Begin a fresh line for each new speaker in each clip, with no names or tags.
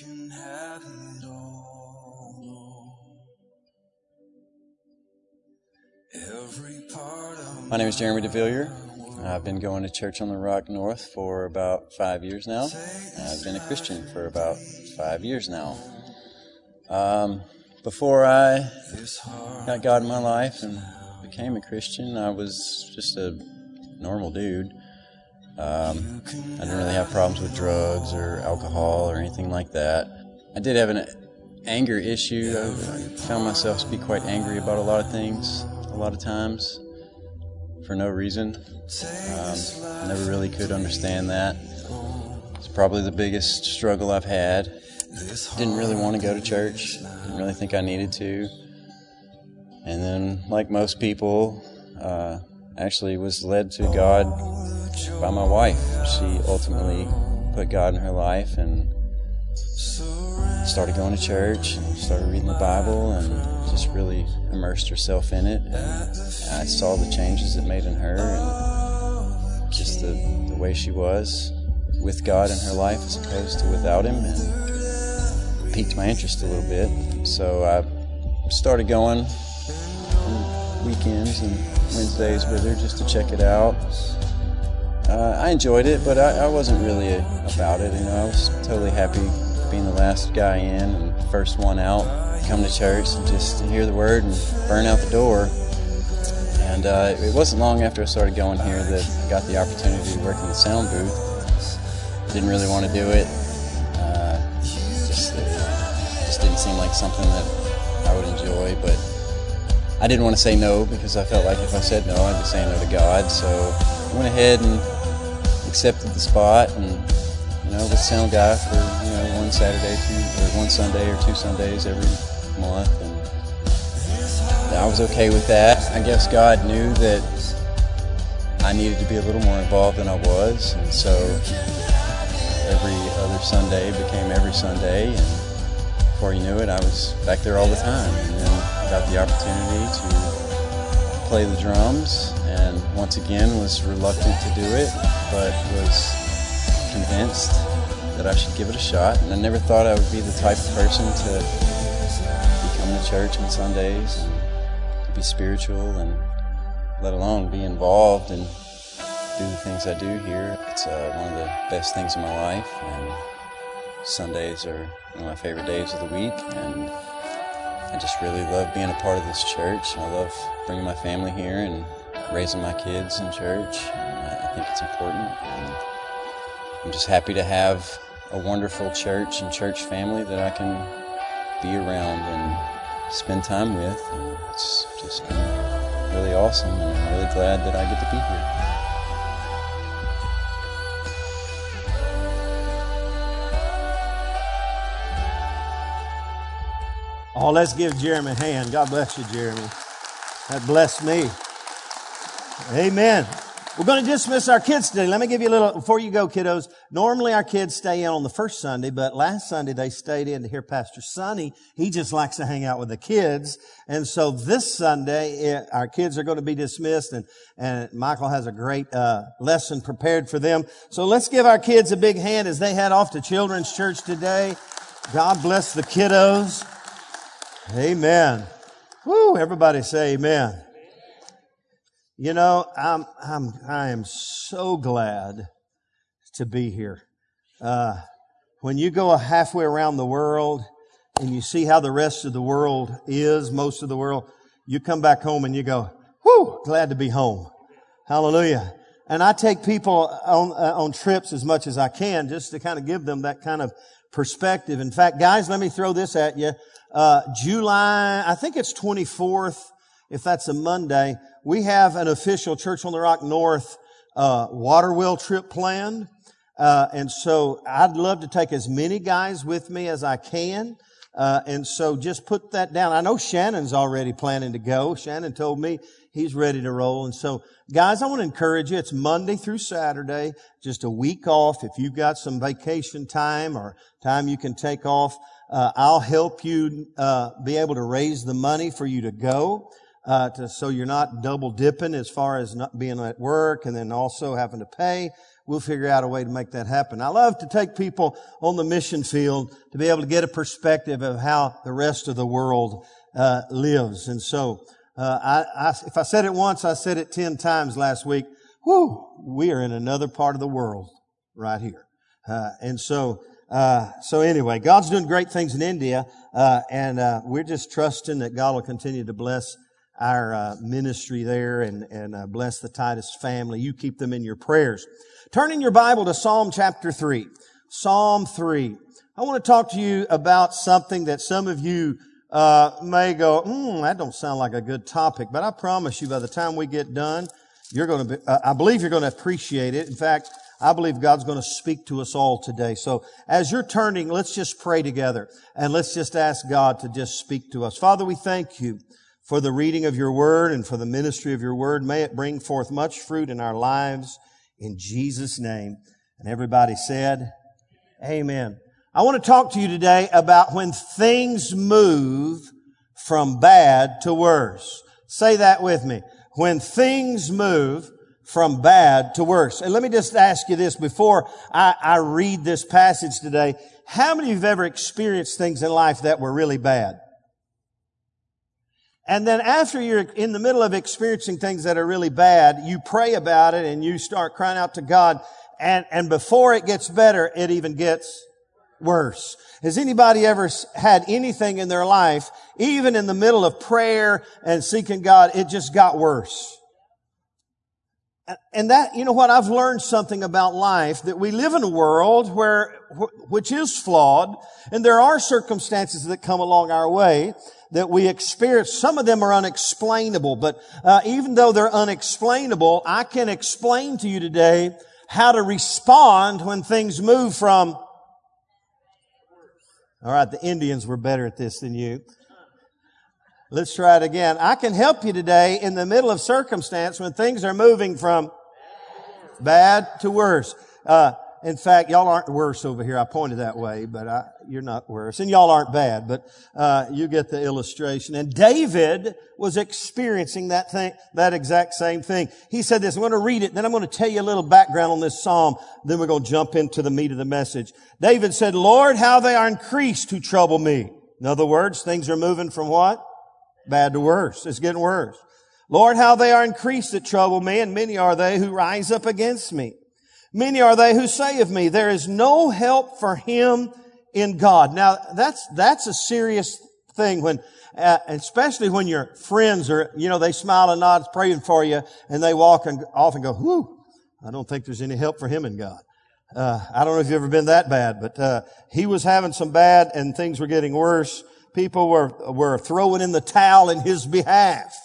can have it all.
My name is Jeremy DeVillier. I've been going to Church on the Rock North for about five years now. I've been a Christian for about five years now. Um, before I got God in my life and became a Christian, I was just a normal dude. Um, I didn't really have problems with drugs or alcohol or anything like that. I did have an anger issue. I found myself to be quite angry about a lot of things, a lot of times, for no reason. Um, never really could understand that. It's probably the biggest struggle I've had. Didn't really want to go to church. Didn't really think I needed to. And then, like most people, uh, actually was led to God by my wife. She ultimately put God in her life and started going to church and started reading the Bible and just really immersed herself in it. And I saw the changes it made in her and just the, the way she was with God in her life as opposed to without Him. And piqued my interest a little bit. So I started going weekends and Wednesdays with her just to check it out. Uh, I enjoyed it, but I, I wasn't really about it. You know, I was totally happy being the last guy in and first one out. Come to church and just hear the word and burn out the door. And uh, it wasn't long after I started going here that I got the opportunity to work in the sound booth. Didn't really want to do it. Uh, just, it just didn't seem like something that I would enjoy, but I didn't want to say no because I felt like if I said no, I'd be saying no to God. So I went ahead and accepted the spot and you know was sound guy for you know one Saturday, two or one Sunday or two Sundays every month, and I was okay with that. I guess God knew that I needed to be a little more involved than I was, and so every other Sunday became every Sunday, and before you knew it, I was back there all the time, and then got the opportunity to play the drums, and once again was reluctant to do it, but was convinced that I should give it a shot. And I never thought I would be the type of person to coming to church on Sundays and be spiritual and let alone be involved and do the things I do here. It's uh, one of the best things in my life, and Sundays are one of my favorite days of the week. And I just really love being a part of this church. I love bringing my family here and raising my kids in church. And I think it's important. And I'm just happy to have a wonderful church and church family that I can be around and spend time with. And it's just been really awesome. And I'm really glad that I get to be here.
Oh, let's give Jeremy a hand. God bless you, Jeremy. That blessed me. Amen. We're going to dismiss our kids today. Let me give you a little, before you go, kiddos. Normally our kids stay in on the first Sunday, but last Sunday they stayed in to hear Pastor Sonny. He just likes to hang out with the kids. And so this Sunday, it, our kids are going to be dismissed and, and Michael has a great, uh, lesson prepared for them. So let's give our kids a big hand as they head off to children's church today. God bless the kiddos. Amen. Woo, everybody say amen. You know, I'm, I'm, I am so glad to be here. Uh, when you go halfway around the world and you see how the rest of the world is, most of the world, you come back home and you go, whoo, glad to be home. Hallelujah. And I take people on, uh, on trips as much as I can just to kind of give them that kind of perspective. In fact, guys, let me throw this at you. Uh, July, I think it's 24th, if that's a Monday we have an official Church on the Rock North uh, water wheel trip planned. Uh, and so I'd love to take as many guys with me as I can. Uh, and so just put that down. I know Shannon's already planning to go. Shannon told me he's ready to roll. And so guys, I want to encourage you. It's Monday through Saturday, just a week off. If you've got some vacation time or time you can take off, uh, I'll help you, uh, be able to raise the money for you to go uh, to, so you're not double dipping as far as not being at work and then also having to pay. we'll figure out a way to make that happen. I love to take people on the mission field to be able to get a perspective of how the rest of the world uh, lives. And so, uh, I, I, if I said it once, I said it ten times last week. Whoo, we are in another part of the world right here. Uh, and so, uh, so anyway, God's doing great things in India, uh, and uh, we're just trusting that God will continue to bless our uh, ministry there and and uh, bless the Titus family. You keep them in your prayers. Turn in your Bible to Psalm chapter three. Psalm three. I want to talk to you about something that some of you may go, hmm, that don't sound like a good topic, but I promise you, by the time we get done, you're going to be, I believe you're going to appreciate it. In fact, I believe God's going to speak to us all today. So as you're turning, let's just pray together and let's just ask God to just speak to us. Father, we thank you for the reading of your word and for the ministry of your word. May it bring forth much fruit in our lives in Jesus' name. And everybody said, Amen. I want to talk to you today about when things move from bad to worse. Say that with me. When things move from bad to worse. And let me just ask you this before I, I read this passage today. How many of you have ever experienced things in life that were really bad? And then after you're in the middle of experiencing things that are really bad, you pray about it and you start crying out to God. And, and before it gets better, it even gets worse. Has anybody ever had anything in their life, even in the middle of prayer and seeking God, it just got worse? And that, you know what, I've learned something about life that we live in a world where, which is flawed, and there are circumstances that come along our way that we experience. Some of them are unexplainable, but uh, even though they're unexplainable, I can explain to you today how to respond when things move from. All right, the Indians were better at this than you. Let's try it again. I can help you today in the middle of circumstance when things are moving from bad to worse. Uh, in fact, y'all aren't worse over here. I pointed that way, but I, you're not worse. And y'all aren't bad, but uh, you get the illustration. And David was experiencing that thing, that exact same thing. He said this. I'm going to read it, then I'm going to tell you a little background on this psalm. Then we're going to jump into the meat of the message. David said, Lord, how they are increased who trouble me. In other words, things are moving from what? Bad to worse. It's getting worse. Lord, how they are increased that trouble me, and many are they who rise up against me. Many are they who say of me, there is no help for him in God. Now, that's, that's a serious thing when, uh, especially when your friends are, you know, they smile and nod praying for you and they walk and off and go, whoo, I don't think there's any help for him in God. Uh, I don't know if you've ever been that bad, but, uh, he was having some bad and things were getting worse people were, were throwing in the towel in his behalf.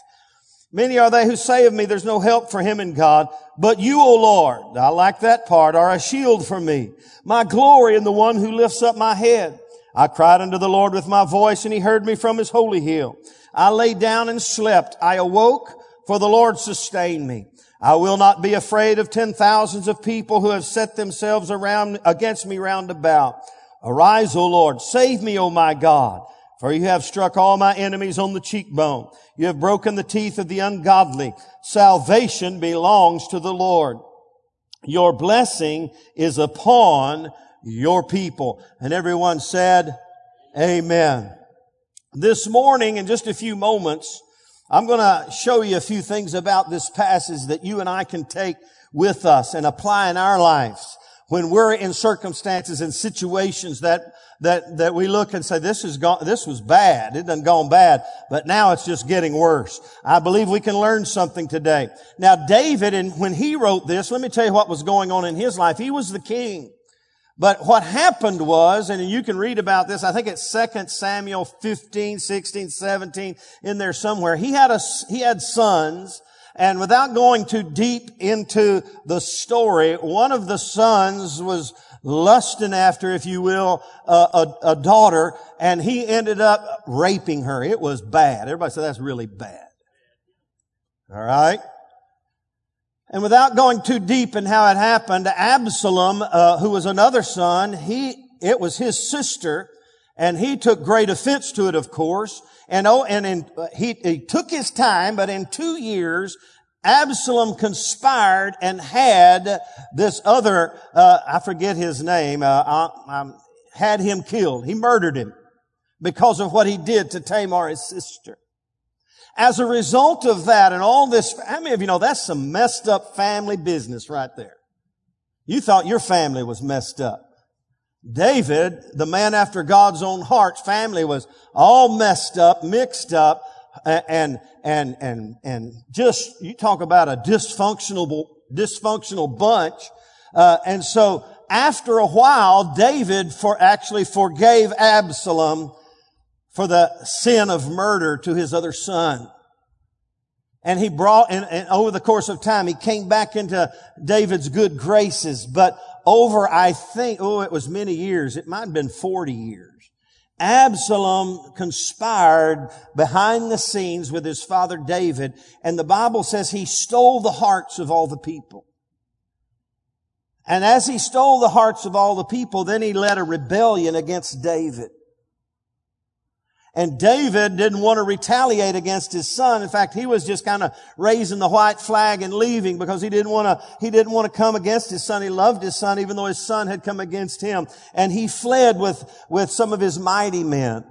Many are they who say of me, there's no help for him in God, but you, O Lord, I like that part, are a shield for me, my glory and the one who lifts up my head. I cried unto the Lord with my voice and he heard me from his holy hill. I lay down and slept. I awoke for the Lord sustained me. I will not be afraid of ten thousands of people who have set themselves around against me round about. Arise, O Lord, save me, O my God. For you have struck all my enemies on the cheekbone. You have broken the teeth of the ungodly. Salvation belongs to the Lord. Your blessing is upon your people. And everyone said, Amen. This morning, in just a few moments, I'm going to show you a few things about this passage that you and I can take with us and apply in our lives when we're in circumstances and situations that that that we look and say this is gone this was bad. It done gone bad but now it's just getting worse. I believe we can learn something today. Now david and when he wrote this let me tell you what was going on in his life. He was the king. But what happened was, and you can read about this, I think it's 2 Samuel 15, 16, 17, in there somewhere. He had a, he had sons and without going too deep into the story, one of the sons was lusting after, if you will, a, a, a daughter, and he ended up raping her. It was bad. Everybody said that's really bad. All right. And without going too deep in how it happened, Absalom, uh, who was another son, he it was his sister, and he took great offense to it, of course. And oh, and in, he, he took his time, but in two years, Absalom conspired and had this other, uh, I forget his name, uh, uh um, had him killed. He murdered him because of what he did to Tamar, his sister. As a result of that and all this, how many of you know that's some messed up family business right there? You thought your family was messed up. David, the man after God's own heart, family was all messed up, mixed up, and, and, and, and just, you talk about a dysfunctional, dysfunctional bunch. Uh, and so after a while, David for actually forgave Absalom for the sin of murder to his other son. And he brought, and, and, over the course of time, he came back into David's good graces. But over, I think, oh, it was many years. It might have been 40 years. Absalom conspired behind the scenes with his father David, and the Bible says he stole the hearts of all the people. And as he stole the hearts of all the people, then he led a rebellion against David. And David didn't want to retaliate against his son. In fact, he was just kind of raising the white flag and leaving because he didn't want to, he didn't want to come against his son. He loved his son even though his son had come against him. And he fled with, with some of his mighty men.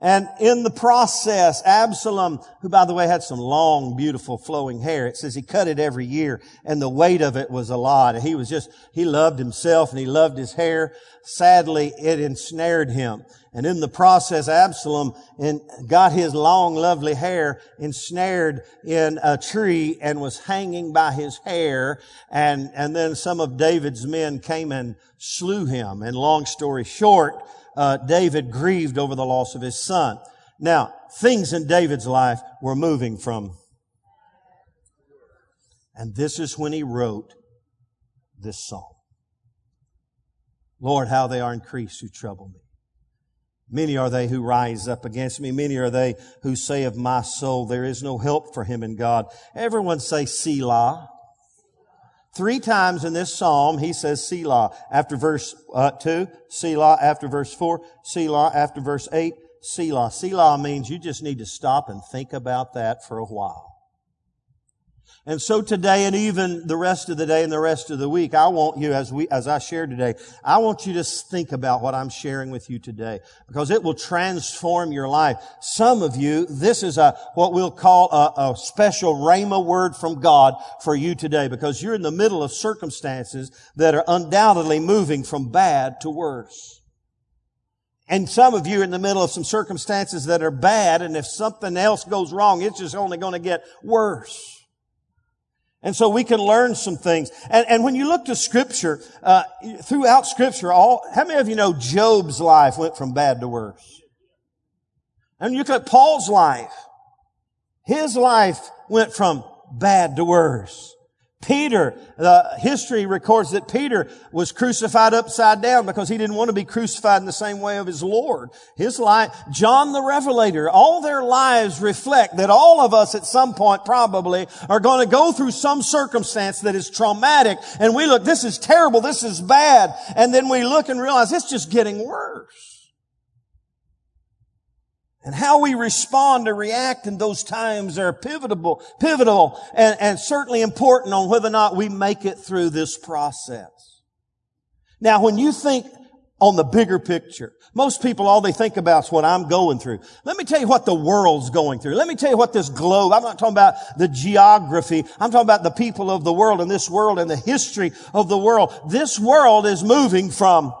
And in the process, Absalom, who by the way had some long, beautiful flowing hair, it says he cut it every year and the weight of it was a lot. He was just, he loved himself and he loved his hair. Sadly, it ensnared him. And in the process, Absalom got his long, lovely hair ensnared in a tree and was hanging by his hair. And, and then some of David's men came and slew him. And long story short, uh, David grieved over the loss of his son. Now, things in David's life were moving from, and this is when he wrote this song. Lord, how they are increased who trouble me. Many are they who rise up against me. Many are they who say of my soul, there is no help for him in God. Everyone say Selah. Three times in this psalm, he says Selah after verse uh, 2, Selah after verse 4, Selah after verse 8, Selah. Selah means you just need to stop and think about that for a while. And so today and even the rest of the day and the rest of the week, I want you, as we, as I share today, I want you to think about what I'm sharing with you today because it will transform your life. Some of you, this is a, what we'll call a, a special Rhema word from God for you today because you're in the middle of circumstances that are undoubtedly moving from bad to worse. And some of you are in the middle of some circumstances that are bad, and if something else goes wrong, it's just only going to get worse. And so we can learn some things. And, and when you look to scripture, uh, throughout scripture, all, how many of you know Job's life went from bad to worse? And you look at Paul's life. His life went from bad to worse. Peter, the history records that Peter was crucified upside down because he didn't want to be crucified in the same way of his Lord. His life, John the Revelator, all their lives reflect that all of us at some point probably are going to go through some circumstance that is traumatic and we look, this is terrible, this is bad, and then we look and realize it's just getting worse. And how we respond or react in those times are pivotal, pivotal and, and certainly important on whether or not we make it through this process. Now, when you think on the bigger picture, most people, all they think about is what I'm going through. Let me tell you what the world's going through. Let me tell you what this globe, I'm not talking about the geography. I'm talking about the people of the world and this world and the history of the world. This world is moving from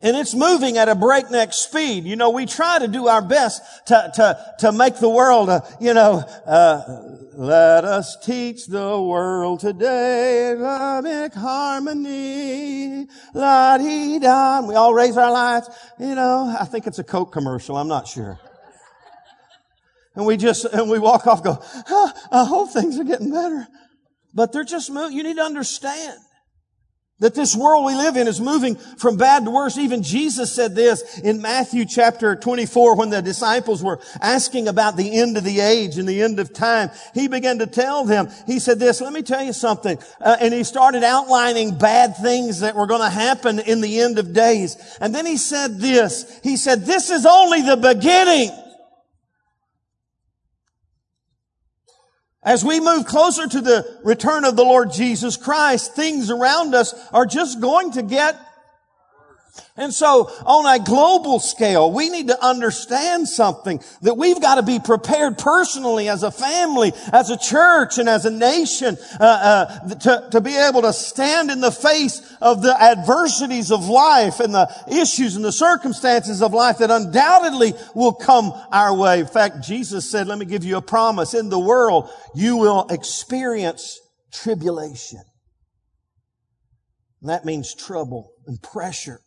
and it's moving at a breakneck speed. You know, we try to do our best to, to, to make the world, uh, you know, uh, let us teach the world today loving harmony. La dee da. We all raise our lights. You know, I think it's a Coke commercial. I'm not sure. And we just, and we walk off go, oh, I hope things are getting better. But they're just moving. You need to understand. That this world we live in is moving from bad to worse. Even Jesus said this in Matthew chapter 24 when the disciples were asking about the end of the age and the end of time. He began to tell them, he said this, let me tell you something. Uh, and he started outlining bad things that were going to happen in the end of days. And then he said this, he said, this is only the beginning. As we move closer to the return of the Lord Jesus Christ, things around us are just going to get and so on a global scale, we need to understand something that we've got to be prepared personally as a family, as a church, and as a nation uh, uh, to, to be able to stand in the face of the adversities of life and the issues and the circumstances of life that undoubtedly will come our way. In fact, Jesus said, let me give you a promise. In the world, you will experience tribulation. And that means trouble and pressure.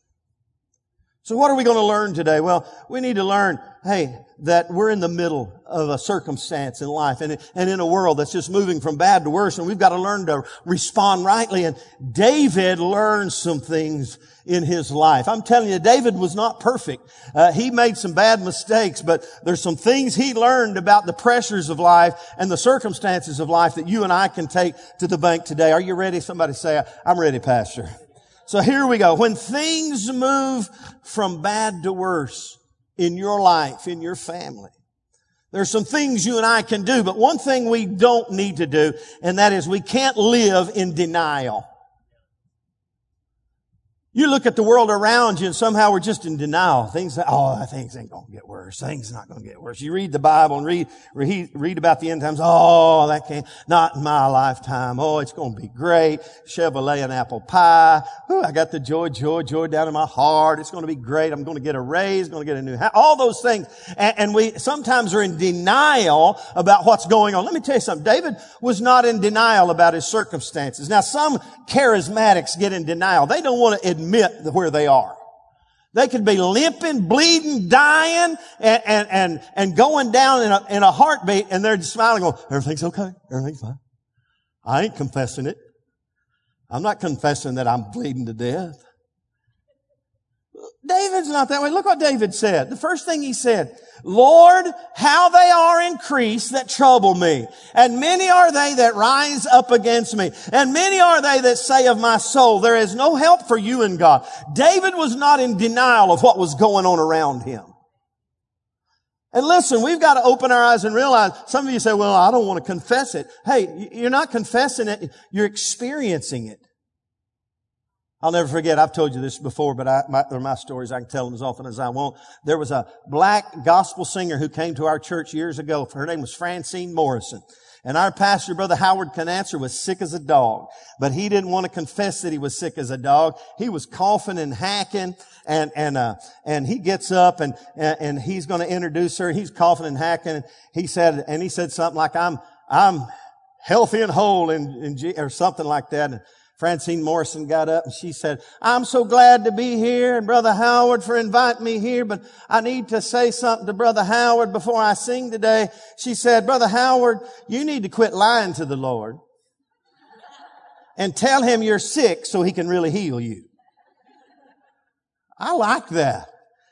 So what are we going to learn today? Well, we need to learn, hey, that we're in the middle of a circumstance in life and, and in a world that's just moving from bad to worse and we've got to learn to respond rightly. And David learned some things in his life. I'm telling you, David was not perfect. Uh, he made some bad mistakes, but there's some things he learned about the pressures of life and the circumstances of life that you and I can take to the bank today. Are you ready? Somebody say, I'm ready, Pastor. So here we go. When things move from bad to worse in your life, in your family, there's some things you and I can do, but one thing we don't need to do, and that is we can't live in denial. You look at the world around you and somehow we're just in denial. Things, oh, things ain't gonna get worse. Things not gonna get worse. You read the Bible and read, read, read about the end times. Oh, that can't, not in my lifetime. Oh, it's gonna be great. Chevrolet and apple pie. Ooh, I got the joy, joy, joy down in my heart. It's gonna be great. I'm gonna get a raise, gonna get a new house. All those things. And, and we sometimes are in denial about what's going on. Let me tell you something. David was not in denial about his circumstances. Now some charismatics get in denial. They don't want to admit where they are. They could be limping, bleeding, dying, and, and, and, and going down in a, in a heartbeat, and they're just smiling, going, everything's okay, everything's fine. I ain't confessing it. I'm not confessing that I'm bleeding to death. David's not that way. Look what David said. The first thing he said, Lord, how they are increased that trouble me. And many are they that rise up against me. And many are they that say of my soul, there is no help for you in God. David was not in denial of what was going on around him. And listen, we've got to open our eyes and realize, some of you say, well, I don't want to confess it. Hey, you're not confessing it, you're experiencing it. I'll never forget, I've told you this before, but I, my, they're my stories. I can tell them as often as I want. There was a black gospel singer who came to our church years ago. Her name was Francine Morrison. And our pastor, Brother Howard Conatser, was sick as a dog. But he didn't want to confess that he was sick as a dog. He was coughing and hacking. And, and, uh, and he gets up and, and, and he's going to introduce her. He's coughing and hacking. He said, and he said something like, I'm, I'm healthy and whole in or something like that. And Francine Morrison got up and she said, I'm so glad to be here and Brother Howard for inviting me here, but I need to say something to Brother Howard before I sing today. She said, Brother Howard, you need to quit lying to the Lord and tell him you're sick so he can really heal you. I like that.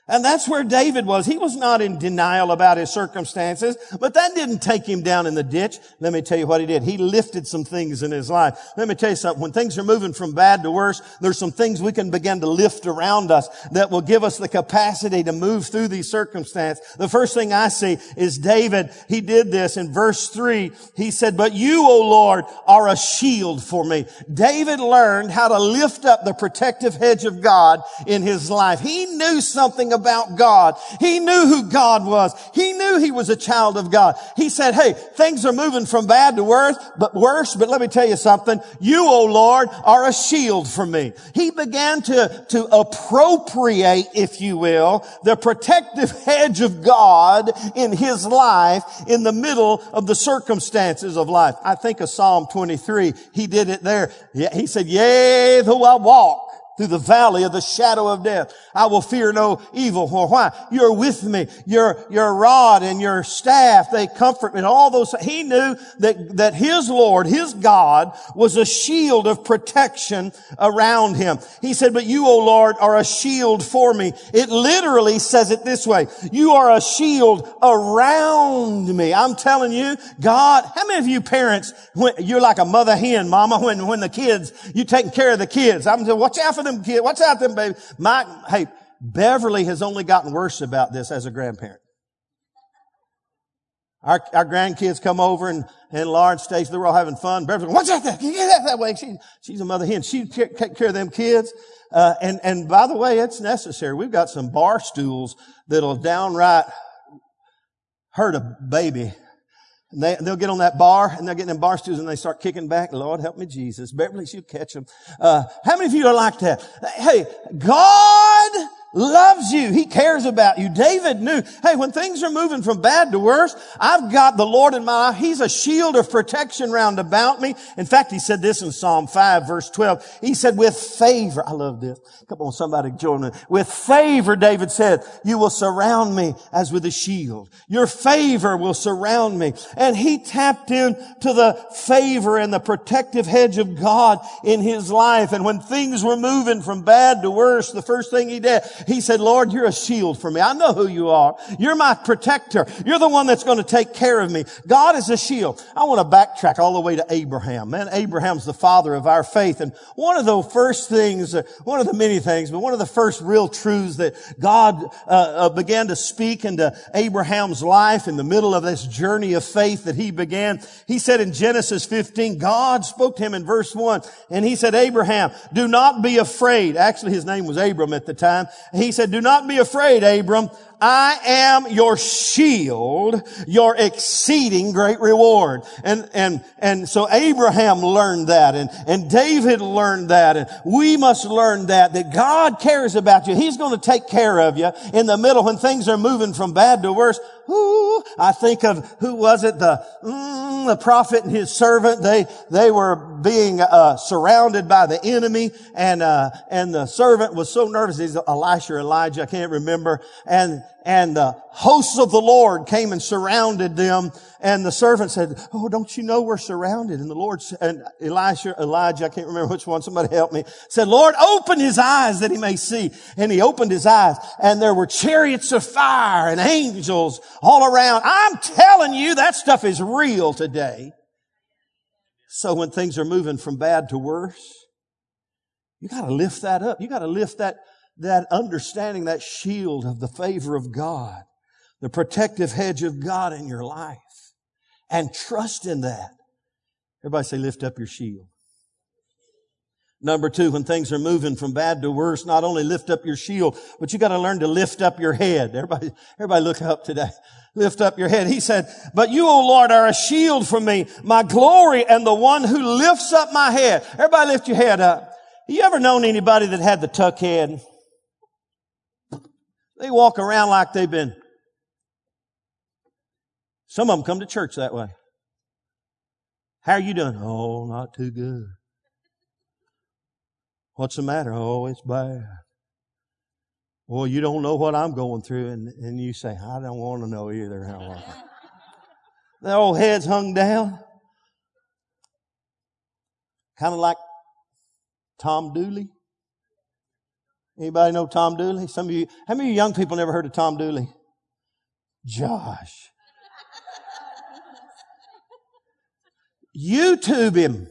And that's where David was. He was not in denial about his circumstances, but that didn't take him down in the ditch. Let me tell you what he did. He lifted some things in his life. Let me tell you something. When things are moving from bad to worse, there's some things we can begin to lift around us that will give us the capacity to move through these circumstances. The first thing I see is David. He did this in verse three. He said, but you, O Lord, are a shield for me. David learned how to lift up the protective hedge of God in his life. He knew something about God. He knew who God was. He knew he was a child of God. He said, hey, things are moving from bad to worse, but worse, but let me tell you something. You, O Lord, are a shield for me. He began to, to appropriate, if you will, the protective hedge of God in his life in the middle of the circumstances of life. I think of Psalm 23. He did it there. He said, yea, though I walk through the valley of the shadow of death. I will fear no evil. For why? You're with me. Your, your rod and your staff, they comfort me. And all those, he knew that, that his Lord, his God, was a shield of protection around him. He said, but you, O Lord, are a shield for me. It literally says it this way. You are a shield around me. I'm telling you, God, how many of you parents, when, you're like a mother hen, mama, when, when the kids, you taking care of the kids. I'm saying, watch out for them kids. Watch out them baby. My, hey, Beverly has only gotten worse about this as a grandparent. Our, our grandkids come over and, and Lauren, Stacy, they were all having fun. Beverly, what's that? Can you get that that way? She, she's a mother hen. She take care of them kids. Uh, and, and by the way, it's necessary. We've got some bar stools that'll downright hurt a baby. And they, they'll get on that bar and they'll get in bar stools and they start kicking back. Lord, help me, Jesus. Beverly, you catch them. Uh, how many of you are like that? Hey, God loves you. He cares about you. David knew, hey, when things are moving from bad to worse, I've got the Lord in my life. He's a shield of protection round about me. In fact, he said this in Psalm 5 verse 12. He said, with favor, I love this. Come on, somebody join me. With favor, David said, you will surround me as with a shield. Your favor will surround me. And he tapped into the favor and the protective hedge of God in his life. And when things were moving from bad to worse, the first thing he did, he said, Lord, you're a shield for me. I know who you are. You're my protector. You're the one that's going to take care of me. God is a shield. I want to backtrack all the way to Abraham. Man, Abraham's the father of our faith. And one of the first things, one of the many things, but one of the first real truths that God uh, uh, began to speak into Abraham's life in the middle of this journey of faith that he began, he said in Genesis 15, God spoke to him in verse 1, and he said, Abraham, do not be afraid. Actually, his name was Abram at the time. He said, do not be afraid, Abram. I am your shield, your exceeding great reward. And, and, and so Abraham learned that and, and David learned that and we must learn that, that God cares about you. He's going to take care of you in the middle when things are moving from bad to worse. Ooh, I think of who was it? The, mm, the prophet and his servant. They, they were being, uh, surrounded by the enemy and, uh, and the servant was so nervous. He's Elisha or Elijah. I can't remember. And, and the hosts of the Lord came and surrounded them. And the servant said, Oh, don't you know we're surrounded? And the Lord and Elisha, Elijah, I can't remember which one, somebody help me, said, Lord, open his eyes that he may see. And he opened his eyes and there were chariots of fire and angels all around. I'm telling you, that stuff is real today. So when things are moving from bad to worse, you gotta lift that up. You gotta lift that that understanding, that shield of the favor of God, the protective hedge of God in your life, and trust in that. Everybody say, lift up your shield. Number two, when things are moving from bad to worse, not only lift up your shield, but you got to learn to lift up your head. Everybody, everybody look up today. Lift up your head. He said, but you, O Lord, are a shield for me, my glory and the one who lifts up my head. Everybody lift your head up. You ever known anybody that had the tuck head? They walk around like they've been. Some of them come to church that way. How are you doing? Oh, not too good. What's the matter? Oh, it's bad. Well, you don't know what I'm going through, and, and you say, I don't want to know either. How Their old heads hung down. Kind of like Tom Dooley. Anybody know Tom Dooley? Some of you, how many young people never heard of Tom Dooley? Josh. YouTube him.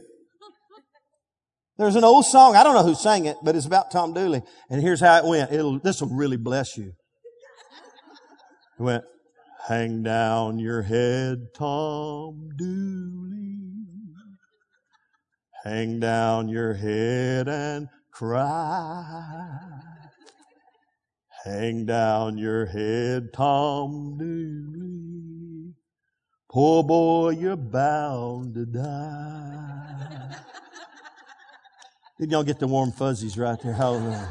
There's an old song. I don't know who sang it, but it's about Tom Dooley. And here's how it went. It'll, this will really bless you. It went, hang down your head, Tom Dooley. Hang down your head and cry. Hang down your head, Tom Dooley. Poor boy, you're bound to die. Did y'all get the warm fuzzies right there? Hallelujah.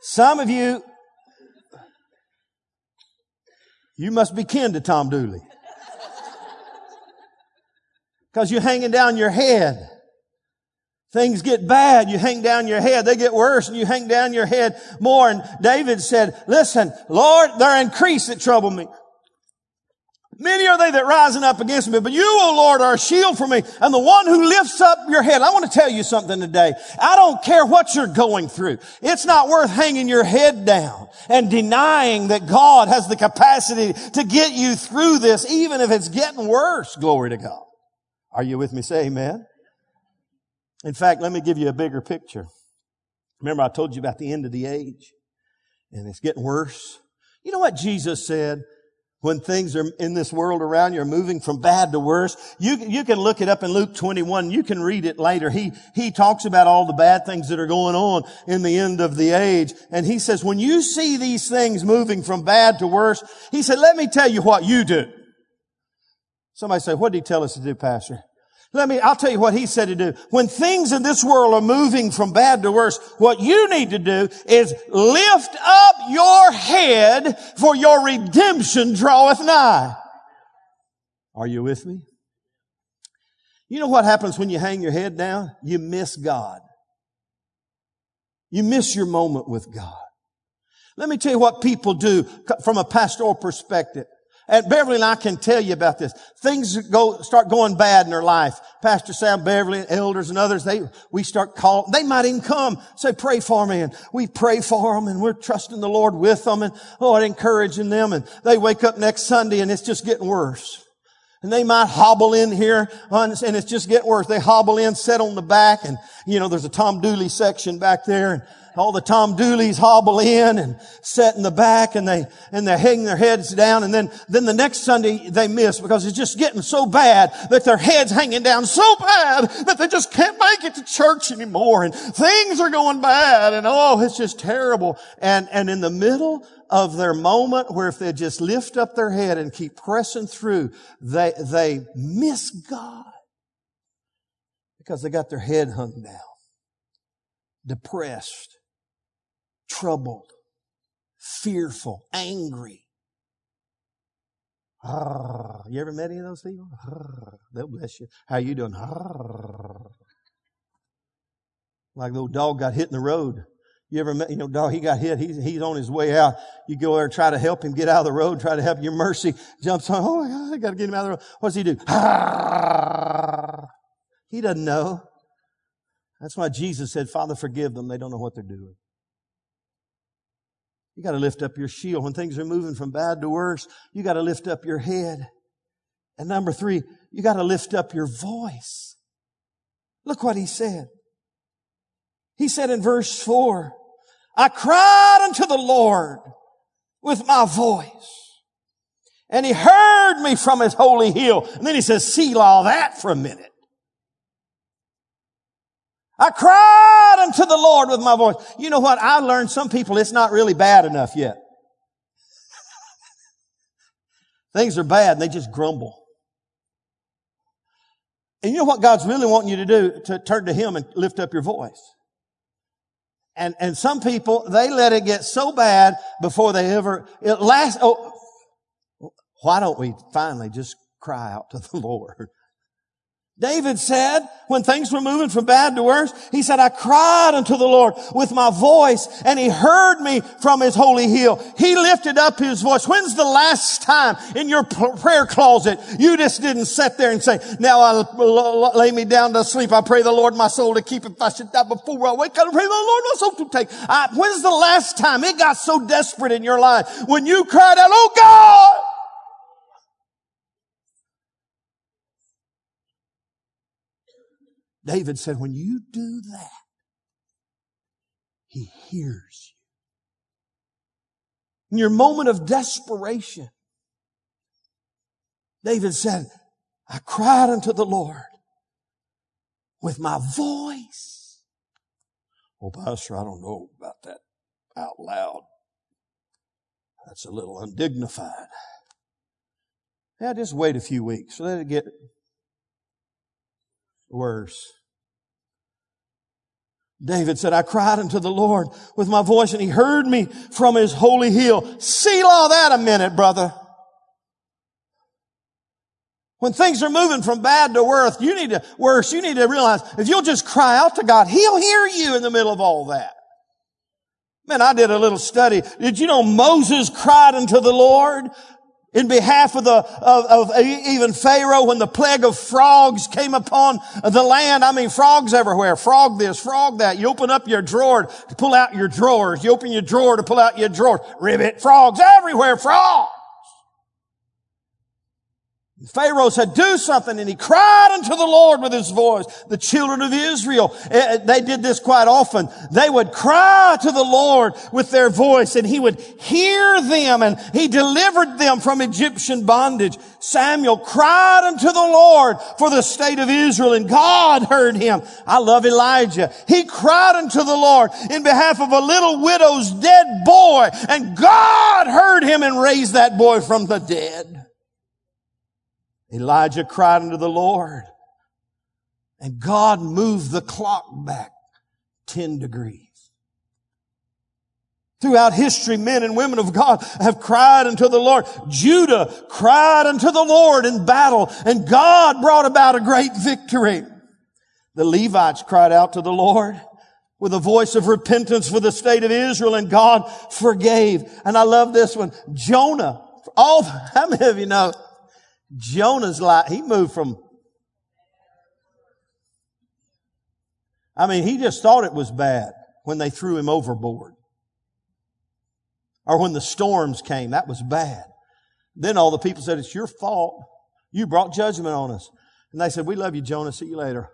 Some of you, you must be kin to Tom Dooley. Because you're hanging down your head. Things get bad, you hang down your head. They get worse and you hang down your head more. And David said, listen, Lord, there are increase that trouble me. Many are they that rising up against me, but you, O Lord, are a shield for me and the one who lifts up your head. I want to tell you something today. I don't care what you're going through. It's not worth hanging your head down and denying that God has the capacity to get you through this, even if it's getting worse. Glory to God. Are you with me? Say amen. In fact, let me give you a bigger picture. Remember, I told you about the end of the age, and it's getting worse. You know what Jesus said? when things are in this world around you are moving from bad to worse. You, you can look it up in Luke 21. You can read it later. He, he talks about all the bad things that are going on in the end of the age. And he says, when you see these things moving from bad to worse, he said, let me tell you what you do. Somebody say, what did he tell us to do, Pastor? Let me, I'll tell you what he said to do. When things in this world are moving from bad to worse, what you need to do is lift up your head for your redemption draweth nigh. Are you with me? You know what happens when you hang your head down? You miss God. You miss your moment with God. Let me tell you what people do from a pastoral perspective. And Beverly and I can tell you about this. Things go, start going bad in their life. Pastor Sam Beverly and elders and others, they, we start calling, they might even come, say, pray for me. And we pray for them and we're trusting the Lord with them and, Lord, encouraging them. And they wake up next Sunday and it's just getting worse. And they might hobble in here and it's just getting worse. They hobble in, sit on the back and, you know, there's a Tom Dooley section back there and all the Tom Dooleys hobble in and sit in the back and they, and they hang their heads down and then, then the next Sunday they miss because it's just getting so bad that their heads hanging down so bad that they just can't make it to church anymore and things are going bad and oh, it's just terrible. And, and in the middle of their moment where if they just lift up their head and keep pressing through, they, they miss God because they got their head hung down, depressed, troubled, fearful, angry. You ever met any of those people? They'll bless you. How you doing? Like the old dog got hit in the road. You ever met, you know, dog, he got hit. He's, he's on his way out. You go there try to help him get out of the road, try to help your mercy jumps on. Oh, God, I got to get him out of the road. What does he do? He doesn't know. That's why Jesus said, Father, forgive them. They don't know what they're doing. You got to lift up your shield. When things are moving from bad to worse, you got to lift up your head. And number three, you got to lift up your voice. Look what he said. He said in verse four, I cried unto the Lord with my voice. And he heard me from his holy hill. And then he says, Selah that for a minute. I cried unto the Lord with my voice. You know what? I learned some people, it's not really bad enough yet. Things are bad and they just grumble. And you know what God's really wanting you to do? To turn to Him and lift up your voice. And, and some people, they let it get so bad before they ever, it lasts, oh, why don't we finally just cry out to the Lord? David said, when things were moving from bad to worse, he said, I cried unto the Lord with my voice and he heard me from his holy hill. He lifted up his voice. When's the last time in your prayer closet you just didn't sit there and say, now I'll lay me down to sleep. I pray the Lord my soul to keep it. if I should die before I wake. I pray the Lord my soul to take. I, when's the last time it got so desperate in your life when you cried out, Oh God! David said, when you do that, he hears you. In your moment of desperation, David said, I cried unto the Lord with my voice. Well, Pastor, I don't know about that out loud. That's a little undignified. Yeah, just wait a few weeks. Let it get worse. David said, I cried unto the Lord with my voice and he heard me from his holy hill. Selah that a minute, brother. When things are moving from bad to worse, you need to, worse, you need to realize if you'll just cry out to God, He'll hear you in the middle of all that. Man, I did a little study. Did you know Moses cried unto the Lord in behalf of the of, of, even Pharaoh when the plague of frogs came upon the land. I mean, frogs everywhere. Frog this, frog that. You open up your drawer to pull out your drawers. You open your drawer to pull out your drawers. Ribbit, frogs everywhere, frogs. Pharaoh said, do something. And he cried unto the Lord with his voice. The children of Israel, eh, eh, they did this quite often. They would cry to the Lord with their voice and he would hear them and he delivered them from Egyptian bondage. Samuel cried unto the Lord for the state of Israel and God heard him. I love Elijah. He cried unto the Lord in behalf of a little widow's dead boy and God heard him and raised that boy from the dead. Elijah cried unto the Lord and God moved the clock back 10 degrees. Throughout history, men and women of God have cried unto the Lord. Judah cried unto the Lord in battle and God brought about a great victory. The Levites cried out to the Lord with a voice of repentance for the state of Israel and God forgave. And I love this one. Jonah, all, how many of you know Jonah's life, he moved from, I mean, he just thought it was bad when they threw him overboard. Or when the storms came, that was bad. Then all the people said, it's your fault. You brought judgment on us. And they said, we love you, Jonah. See you later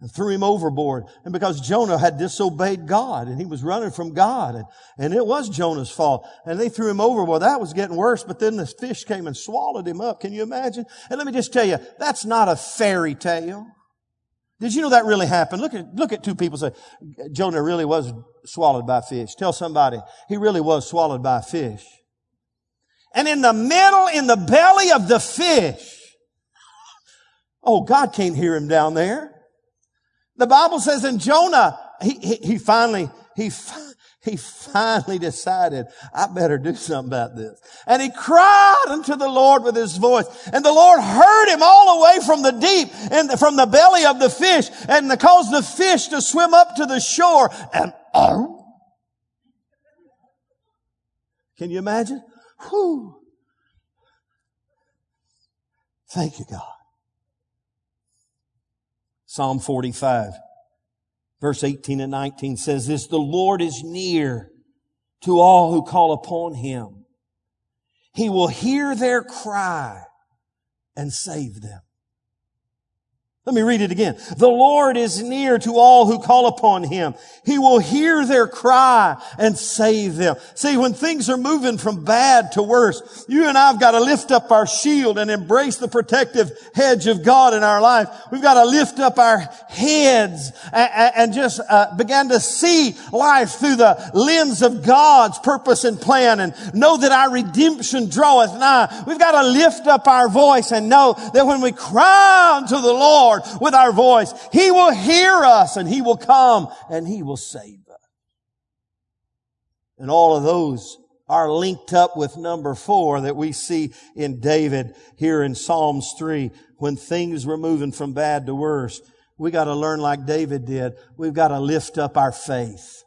and threw him overboard. And because Jonah had disobeyed God and he was running from God and, and it was Jonah's fault and they threw him overboard. That was getting worse, but then the fish came and swallowed him up. Can you imagine? And let me just tell you, that's not a fairy tale. Did you know that really happened? Look at, look at two people say, Jonah really was swallowed by fish. Tell somebody, he really was swallowed by fish. And in the middle, in the belly of the fish, oh, God can't hear him down there. The Bible says in Jonah, he, he, he finally, he, he finally decided, I better do something about this. And he cried unto the Lord with his voice. And the Lord heard him all the way from the deep and from the belly of the fish and caused the fish to swim up to the shore and oh. Can you imagine? Whew. Thank you, God. Psalm 45 verse 18 and 19 says this, the Lord is near to all who call upon him. He will hear their cry and save them. Let me read it again. The Lord is near to all who call upon Him. He will hear their cry and save them. See, when things are moving from bad to worse, you and I have got to lift up our shield and embrace the protective hedge of God in our life. We've got to lift up our heads and, just uh, begin to see life through the lens of God's purpose and plan and know that our redemption draweth nigh. We've got to lift up our voice and know that when we cry unto the Lord, Lord with our voice. He will hear us and He will come and He will save us. And all of those are linked up with number four that we see in David here in Psalms 3 when things were moving from bad to worse. We got to learn like David did. We've got to lift up our faith.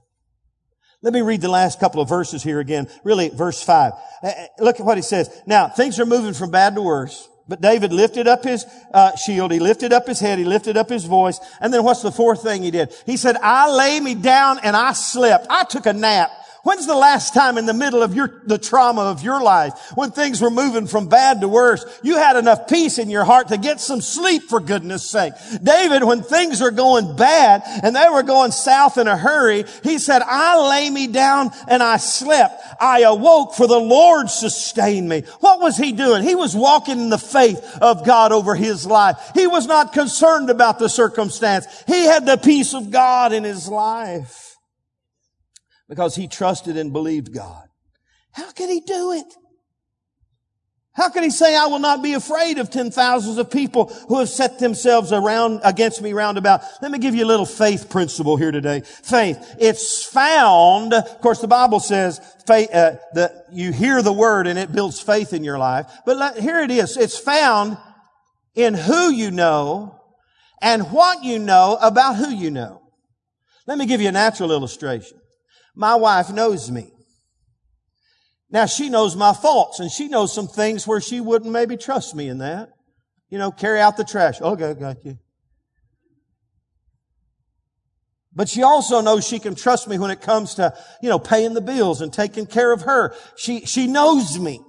Let me read the last couple of verses here again. Really, verse five. Uh, uh, look at what he says. Now, things are moving from bad to worse. But David lifted up his uh, shield, he lifted up his head, he lifted up his voice, and then what's the fourth thing he did? He said, I lay me down and I slept. I took a nap. When's the last time in the middle of your, the trauma of your life, when things were moving from bad to worse, you had enough peace in your heart to get some sleep for goodness sake? David, when things were going bad and they were going south in a hurry, he said, I lay me down and I slept. I awoke for the Lord sustained me. What was he doing? He was walking in the faith of God over his life. He was not concerned about the circumstance. He had the peace of God in his life because he trusted and believed God. How could he do it? How could he say, I will not be afraid of ten thousands of people who have set themselves around against me round about? Let me give you a little faith principle here today. Faith. It's found, of course the Bible says faith, uh, that you hear the word and it builds faith in your life. But let, here it is. It's found in who you know and what you know about who you know. Let me give you a natural illustration. My wife knows me. Now she knows my faults and she knows some things where she wouldn't maybe trust me in that. You know, carry out the trash. Okay, got you. But she also knows she can trust me when it comes to, you know, paying the bills and taking care of her. She, she knows me.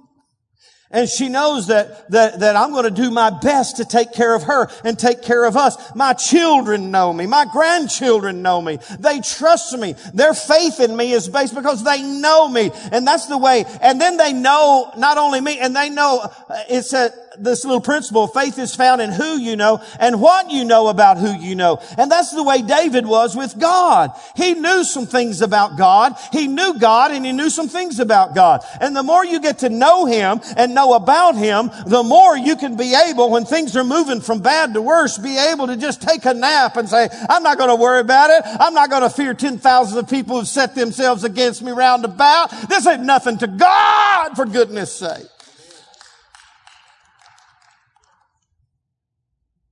And she knows that, that, that I'm going to do my best to take care of her and take care of us. My children know me. My grandchildren know me. They trust me. Their faith in me is based because they know me. And that's the way. And then they know not only me, and they know, uh, it's a, this little principle, faith is found in who you know and what you know about who you know. And that's the way David was with God. He knew some things about God. He knew God and he knew some things about God. And the more you get to know him and know about him, the more you can be able, when things are moving from bad to worse, be able to just take a nap and say, I'm not going to worry about it. I'm not going to fear 10,000 of people who've set themselves against me round about. This ain't nothing to God, for goodness sake.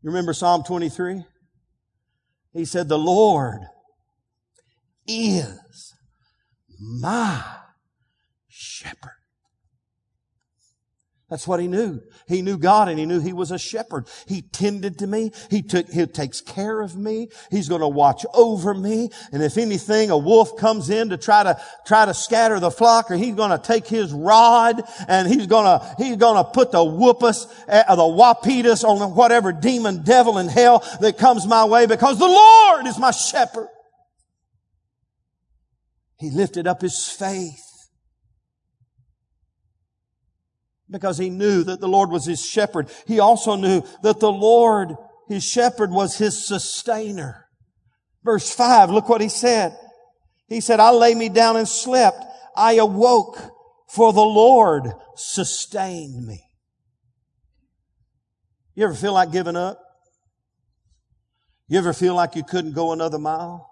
You remember Psalm 23? He said, the Lord is my shepherd. That's what he knew. He knew God and he knew he was a shepherd. He tended to me. He took, he takes care of me. He's going to watch over me. And if anything, a wolf comes in to try to, try to scatter the flock or he's going to take his rod and he's going to, he's going to put the whoopus, uh, the wapitus on whatever demon devil in hell that comes my way because the Lord is my shepherd. He lifted up his faith because he knew that the Lord was his shepherd. He also knew that the Lord, his shepherd, was his sustainer. Verse 5, look what he said. He said, I lay me down and slept. I awoke, for the Lord sustained me. You ever feel like giving up? You ever feel like you couldn't go another mile?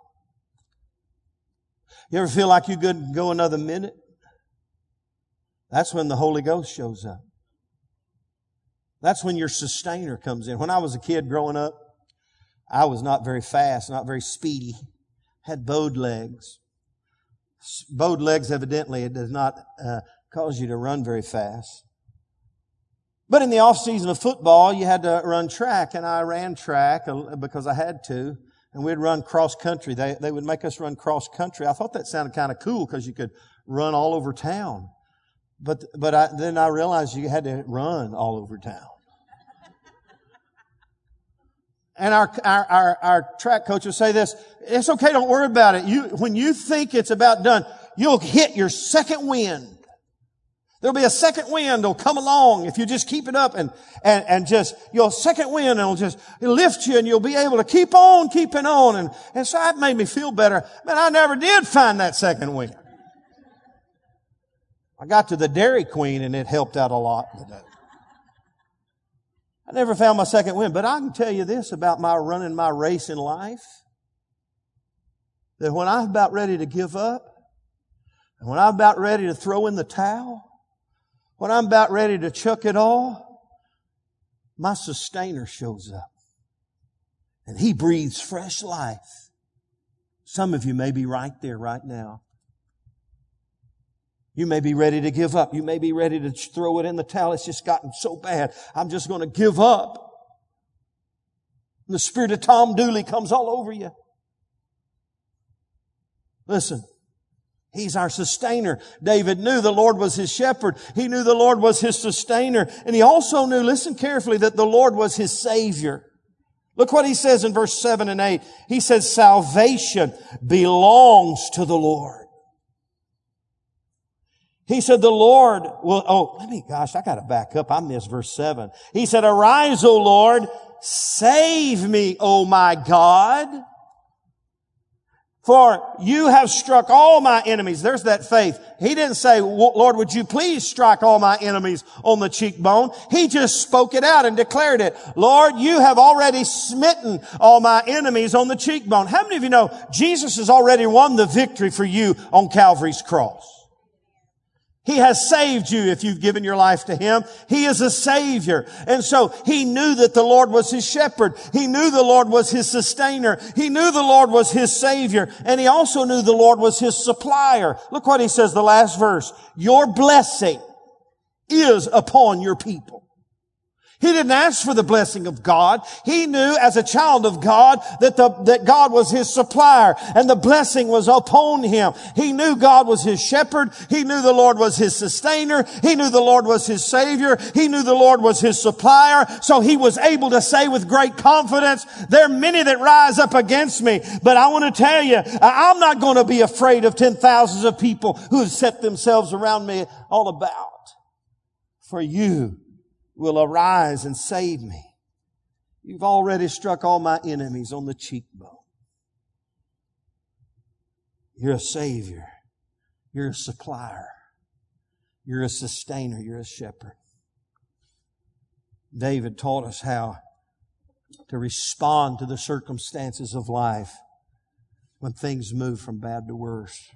You ever feel like you couldn't go another minute? That's when the Holy Ghost shows up. That's when your sustainer comes in. When I was a kid growing up, I was not very fast, not very speedy, had bowed legs. Bowed legs, evidently, it does not uh, cause you to run very fast. But in the off season of football, you had to run track, and I ran track because I had to. And we'd run cross country. They, they would make us run cross country. I thought that sounded kind of cool because you could run all over town. But, but I, then I realized you had to run all over town. And our, our, our, our, track coach will say this, it's okay, don't worry about it. You, when you think it's about done, you'll hit your second wind. There'll be a second wind that'll come along if you just keep it up and, and, and just, your second wind will just lift you and you'll be able to keep on keeping on. And, and so that made me feel better. Man, I never did find that second wind. I got to the Dairy Queen and it helped out a lot. Uh, I never found my second wind, but I can tell you this about my running my race in life. That when I'm about ready to give up, and when I'm about ready to throw in the towel, when I'm about ready to chuck it all, my sustainer shows up. And he breathes fresh life. Some of you may be right there right now. You may be ready to give up. You may be ready to throw it in the towel. It's just gotten so bad. I'm just going to give up. And the spirit of Tom Dooley comes all over you. Listen. He's our sustainer. David knew the Lord was his shepherd. He knew the Lord was his sustainer. And he also knew, listen carefully, that the Lord was his savior. Look what he says in verse 7 and 8. He says, salvation belongs to the Lord. He said, the Lord will, oh, let me, gosh, I gotta back up. I missed verse seven. He said, arise, O Lord, save me, O my God. For you have struck all my enemies. There's that faith. He didn't say, Lord, would you please strike all my enemies on the cheekbone? He just spoke it out and declared it. Lord, you have already smitten all my enemies on the cheekbone. How many of you know Jesus has already won the victory for you on Calvary's cross? He has saved you if you've given your life to Him. He is a Savior. And so He knew that the Lord was His shepherd. He knew the Lord was His sustainer. He knew the Lord was His Savior. And He also knew the Lord was His supplier. Look what He says, the last verse. Your blessing is upon your people. He didn't ask for the blessing of God. He knew as a child of God that the, that God was his supplier and the blessing was upon him. He knew God was his shepherd. He knew the Lord was his sustainer. He knew the Lord was his savior. He knew the Lord was his supplier. So he was able to say with great confidence, there are many that rise up against me, but I want to tell you, I'm not going to be afraid of ten thousands of people who have set themselves around me all about. For you will arise and save me. You've already struck all my enemies on the cheekbone. You're a savior. You're a supplier. You're a sustainer. You're a shepherd. David taught us how to respond to the circumstances of life when things move from bad to worse.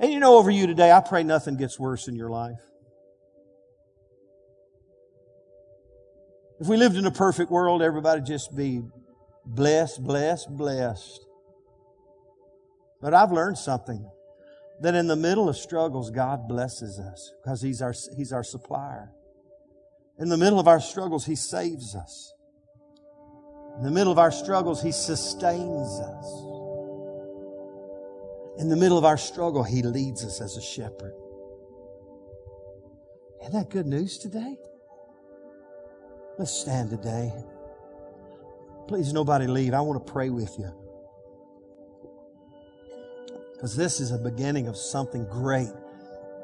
And you know, over you today, I pray nothing gets worse in your life. If we lived in a perfect world, everybody just be blessed, blessed, blessed. But I've learned something that in the middle of struggles, God blesses us because He's our, He's our supplier. In the middle of our struggles, He saves us. In the middle of our struggles, He sustains us. In the middle of our struggle, He leads us as a shepherd. Isn't that good news today? Let's stand today. Please, nobody leave. I want to pray with you. Because this is a beginning of something great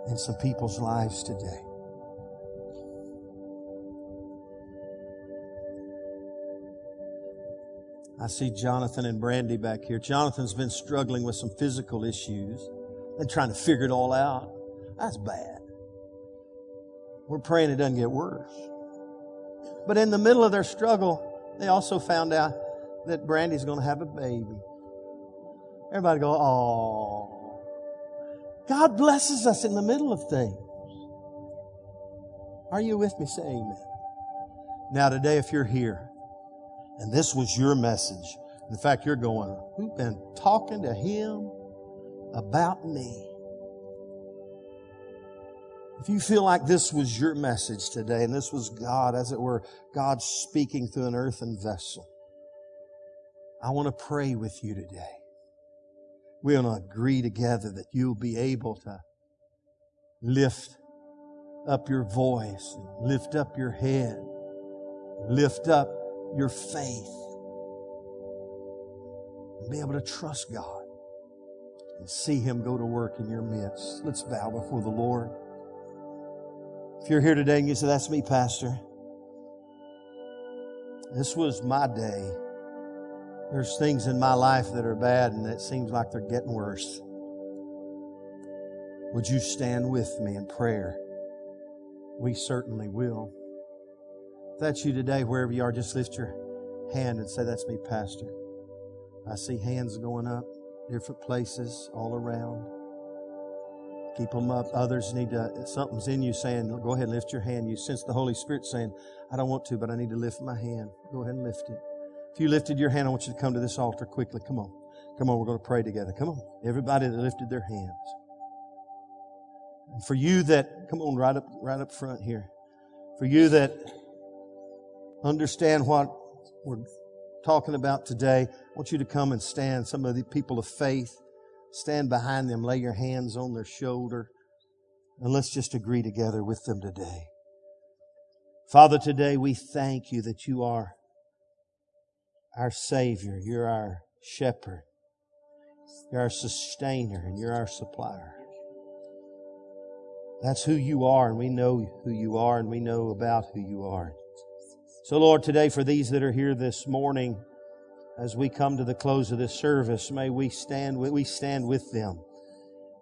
in some people's lives today. I see Jonathan and Brandy back here. Jonathan's been struggling with some physical issues and trying to figure it all out. That's bad. We're praying it doesn't get worse. But in the middle of their struggle, they also found out that Brandy's going to have a baby. Everybody go, oh. God blesses us in the middle of things. Are you with me? Say amen. Now today, if you're here and this was your message, in fact, you're going, we've been talking to him about me. If you feel like this was your message today and this was God, as it were, God speaking through an earthen vessel, I want to pray with you today. We're going to agree together that you'll be able to lift up your voice, lift up your head, lift up your faith, and be able to trust God and see Him go to work in your midst. Let's bow before the Lord. If you're here today and you say, That's me, Pastor, this was my day. There's things in my life that are bad and it seems like they're getting worse. Would you stand with me in prayer? We certainly will. If that's you today, wherever you are, just lift your hand and say, That's me, Pastor. I see hands going up, different places all around. Keep them up. Others need to, something's in you saying, go ahead and lift your hand. You sense the Holy Spirit saying, I don't want to, but I need to lift my hand. Go ahead and lift it. If you lifted your hand, I want you to come to this altar quickly. Come on. Come on, we're going to pray together. Come on. Everybody that lifted their hands. And for you that, come on, right up, right up front here. For you that understand what we're talking about today, I want you to come and stand. Some of the people of faith Stand behind them, lay your hands on their shoulder, and let's just agree together with them today. Father, today we thank you that you are our Savior. You're our shepherd. You're our sustainer and you're our supplier. That's who you are, and we know who you are, and we know about who you are. So, Lord, today for these that are here this morning, as we come to the close of this service, may we stand, we stand with them.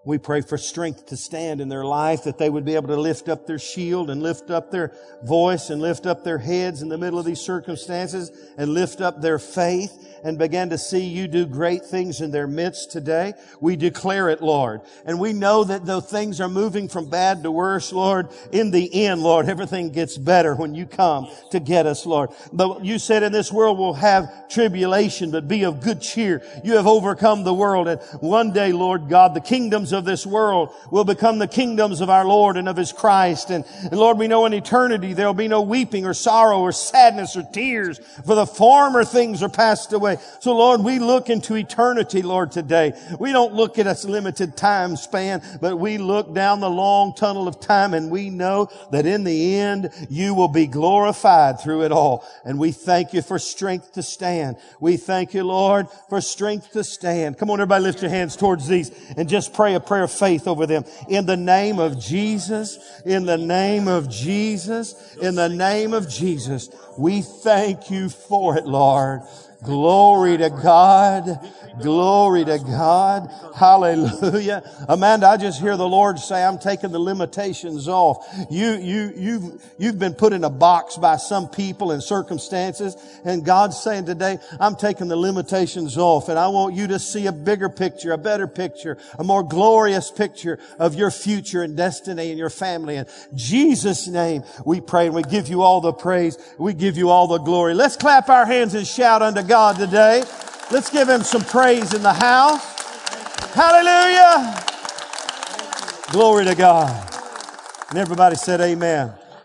We pray for strength to stand in their life, that they would be able to lift up their shield and lift up their voice and lift up their heads in the middle of these circumstances and lift up their faith and begin to see you do great things in their midst today. We declare it, Lord. And we know that though things are moving from bad to worse, Lord, in the end, Lord, everything gets better when you come to get us, Lord. But you said in this world we'll have tribulation, but be of good cheer. You have overcome the world. And one day, Lord God, the kingdoms of this world will become the kingdoms of our Lord and of His Christ. And, and Lord, we know in eternity there will be no weeping or sorrow or sadness or tears, for the former things are passed away. So Lord, we look into eternity, Lord, today. We don't look at a limited time span, but we look down the long tunnel of time and we know that in the end, you will be glorified through it all. And we thank you for strength to stand. We thank you, Lord, for strength to stand. Come on, everybody lift your hands towards these and just pray a prayer of faith over them. In the name of Jesus, in the name of Jesus, in the name of Jesus, we thank you for it, Lord. Glory to God. Glory to God. Hallelujah. Amanda, I just hear the Lord say, I'm taking the limitations off. You, you, you've, you've been put in a box by some people and circumstances. And God's saying today, I'm taking the limitations off and I want you to see a bigger picture, a better picture, a more glorious picture of your future and destiny and your family. In Jesus' name, we pray and we give you all the praise. We give you all the glory. Let's clap our hands and shout unto God today. Let's give him some praise in the house. Hallelujah. Glory to God. And everybody said amen.